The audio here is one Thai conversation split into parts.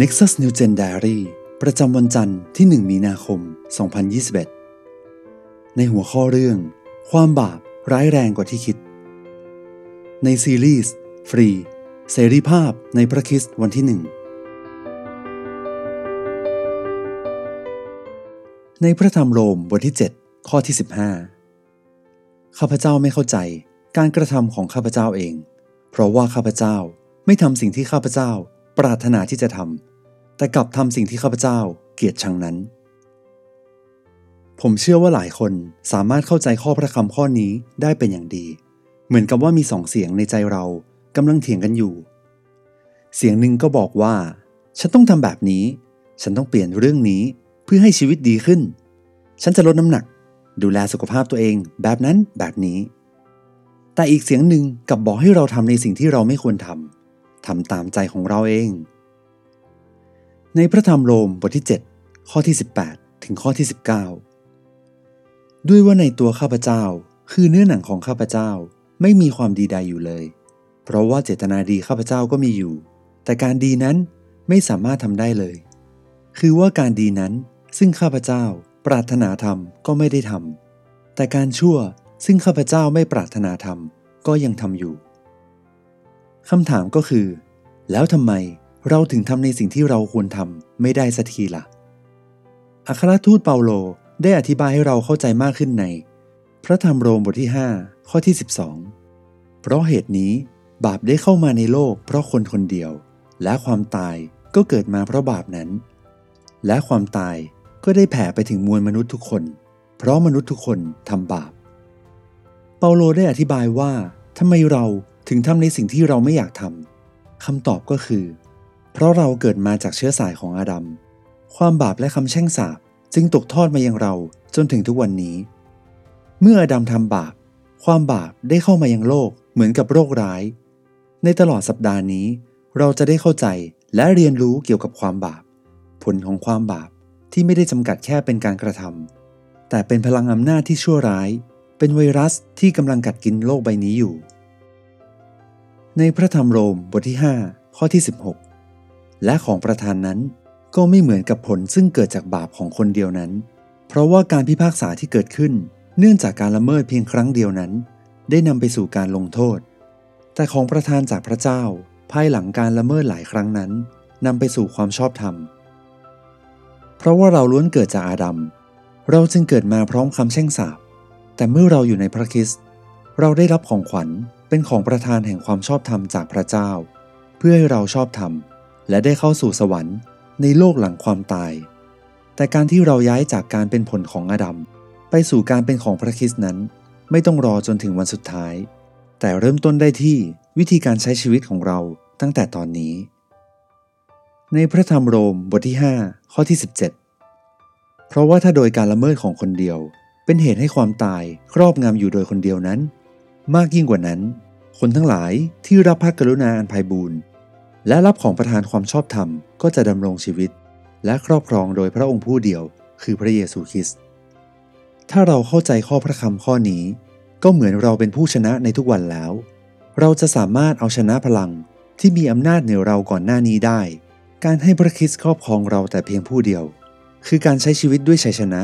Nexus New Gen Diary ประจำวันจันทร์ที่ 1 มีนาคม 2021 ในหัวข้อเรื่อง ความบาปร้ายแรงกว่าที่คิด ในซีรีส์ ฟรี เสรีภาพในพระคิสวันที่หนึ่ง ในพระธรรมโรมบทที่ 7 ข้อที่ 15 ข้าพเจ้าไม่เข้าใจการกระทำของข้าพเจ้าเอง เพราะว่าข้าพเจ้าไม่ทำสิ่งที่ข้าพเจ้า ปรารถนาที่จะทำแต่กลับทำสิ่งที่ข้าพเจ้าเกลียดชังนั้น ผมเชื่อว่าหลายคนสามารถเข้าใจข้อพระคำข้อนี้ได้เป็นอย่างดี เหมือนกับว่ามีสองเสียงในใจเรากำลังเถียงกันอยู่ เสียงหนึ่งก็บอกว่า ฉันต้องทำแบบนี้ ฉันต้องเปลี่ยนเรื่องนี้เพื่อให้ชีวิตดีขึ้น ฉันจะลดน้ำหนัก ดูแลสุขภาพตัวเองแบบนั้นแบบนี้ แต่อีกเสียงหนึ่งกลับบอกให้เราทำในสิ่งที่เราไม่ควรทำ ทำตามใจของเราเอง ในพระธรรมโรมบทที่ 7 ข้อที่ 18 ถึงข้อที่ 19 ด้วยว่าในตัวข้าพเจ้าคือเนื้อหนังของข้าพเจ้าไม่มีความดีใดอยู่เลย เพราะว่าเจตนาดีข้าพเจ้าก็มีอยู่ แต่การดีนั้นไม่สามารถทำได้เลย คือว่าการดีนั้นซึ่งข้าพเจ้าปรารถนาทำก็ไม่ได้ทำแต่การชั่วซึ่งข้าพเจ้าไม่ปรารถนาทำก็ยังทำอยู่ คำถามก็คือ แล้วทำไมเราถึงทำในสิ่งที่เราควรทำไม่ได้สักทีละ่ะ อัครทูตเปาโลได้อธิบายให้เราเข้าใจมากขึ้นใน พระธรรมโรมบทที่ 5 ข้อที่ 12 เพราะเหตุนี้ บาปได้เข้ามาในโลกเพราะคนคนเดียว และความตายก็เกิดมาเพราะบาปนั้น และความตายก็ได้แผ่ไปถึงมวลมนุษย์ทุกคน เพราะมนุษย์ทุกคนทำบาป เปาโลได้อธิบายว่าทำไมเรา ถึงทำในสิ่งที่เราไม่อยากทำคำตอบก็คือ เพราะเราเกิดมาจากเชื้อสายของอาดัม ความบาปและคำแช่งสาปจึงตกทอดมายังเราจนถึงทุกวันนี้ เมื่ออาดัมทำบาป ความบาปได้เข้ามายังโลกเหมือนกับโรคร้าย ในตลอดสัปดาห์นี้ เราจะได้เข้าใจและเรียนรู้เกี่ยวกับความบาป ผลของความบาปที่ไม่ได้จำกัดแค่เป็นการกระทำแต่เป็นพลังอำนาจที่ชั่วร้าย เป็นไวรัสที่กำลังกัดกินโลกใบนี้อยู่ ในพระธรรมโรมบทที่ 5 ข้อที่ 16 และของประธานนั้นก็ไม่เหมือนกับผลซึ่งเกิดจากบาปของคนเดียวนั้น เพราะว่าการพิพากษาที่เกิดขึ้น เนื่องจากการละเมิดเพียงครั้งเดียวนั้น ได้นำไปสู่การลงโทษ แต่ของประธานจากพระเจ้า ภายหลังการละเมิดหลายครั้งนั้นนำไปสู่ความชอบธรรม เพราะว่าเราล้วนเกิดจากอาดัม เราจึงเกิดมาพร้อมคำแช่งสาป แต่เมื่อเราอยู่ในพระคริสต์ เราได้รับของขวัญ เป็นของประทานแห่งความชอบธรรมจากพระเจ้า เพื่อให้เราชอบธรรม และได้เข้าสู่สวรรค์ ในโลกหลังความตาย แต่การที่เราย้ายจากการเป็นผลของอาดัมไปสู่การเป็นของพระคริสต์นั้น ไม่ต้องรอจนถึงวันสุดท้าย แต่เริ่มต้นได้ที่วิธีการใช้ชีวิตของเราตั้งแต่ตอนนี้ ในพระธรรมโรมบทที่ 5 ข้อที่ 17 เพราะว่าถ้าโดยการละเมิดของคนเดียว เป็นเหตุให้ความตายครอบงำอยู่โดยคนเดียวนั้น มากยิ่งกว่านั้น คนทั้งหลายที่รับพระกรุณาอันไพบูรณ์และรับของประทานความชอบธรรมก็จะดำรงชีวิต และครอบครองโดยพระองค์ผู้เดียว คือพระเยซูคริสต์ถ้าเราเข้าใจข้อพระคำข้อนี้ ก็เหมือนเราเป็นผู้ชนะในทุกวันแล้ว เราจะสามารถเอาชนะพลังที่มีอำนาจเหนือเราก่อนหน้านี้ได้ การให้พระคริสต์ครอบครองเราแต่เพียงผู้เดียว คือการใช้ชีวิตด้วยชัยชนะ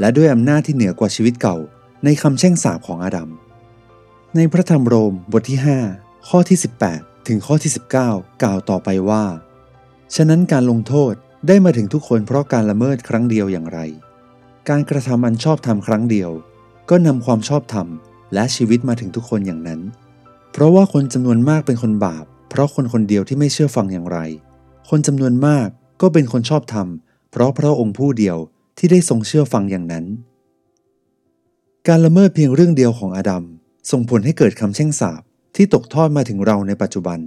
และด้วยอำนาจที่เหนือกว่าชีวิตเก่า ในคำแช่งสาปของอาดัม ในพระธรรมโรมบทที่ 5 ข้อที่ 18 ถึงข้อที่ 19 กล่าวต่อไปว่า ฉะนั้นการลงโทษได้มาถึงทุกคนเพราะการละเมิดครั้งเดียวอย่างไร การกระทำอันชอบธรรมครั้งเดียว ก็นำความชอบธรรมและชีวิตมาถึงทุกคนอย่างนั้น เพราะว่าคนจำนวนมากเป็นคนบาป เพราะคนคนเดียวที่ไม่เชื่อฟังอย่างไร คนจำนวนมากก็เป็นคนชอบธรรม เพราะพระองค์ผู้เดียวที่ได้ทรงเชื่อฟังอย่างนั้น การละเมิดเพียงเรื่องเดียวของอาดัม ส่งผลให้เกิดคำแช่งสาปที่ตกทอดมาถึงเราในปัจจุบัน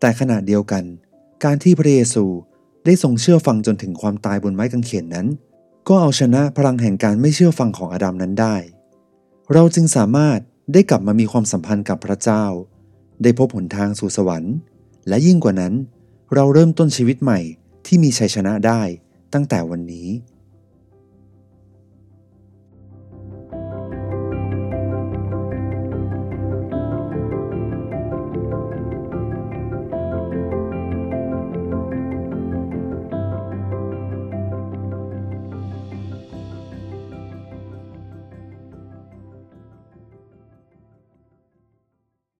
แต่ขณะเดียวกัน การที่พระเยซูได้ทรงเชื่อฟังจนถึงความตายบนไม้กางเขนนั้น ก็เอาชนะพลังแห่งการไม่เชื่อฟังของอาดัมนั้นได้ เราจึงสามารถได้กลับมามีความสัมพันธ์กับพระเจ้า ได้พบหนทางสู่สวรรค์ และยิ่งกว่านั้น เราเริ่มต้นชีวิตใหม่ที่มีชัยชนะได้ตั้งแต่วันนี้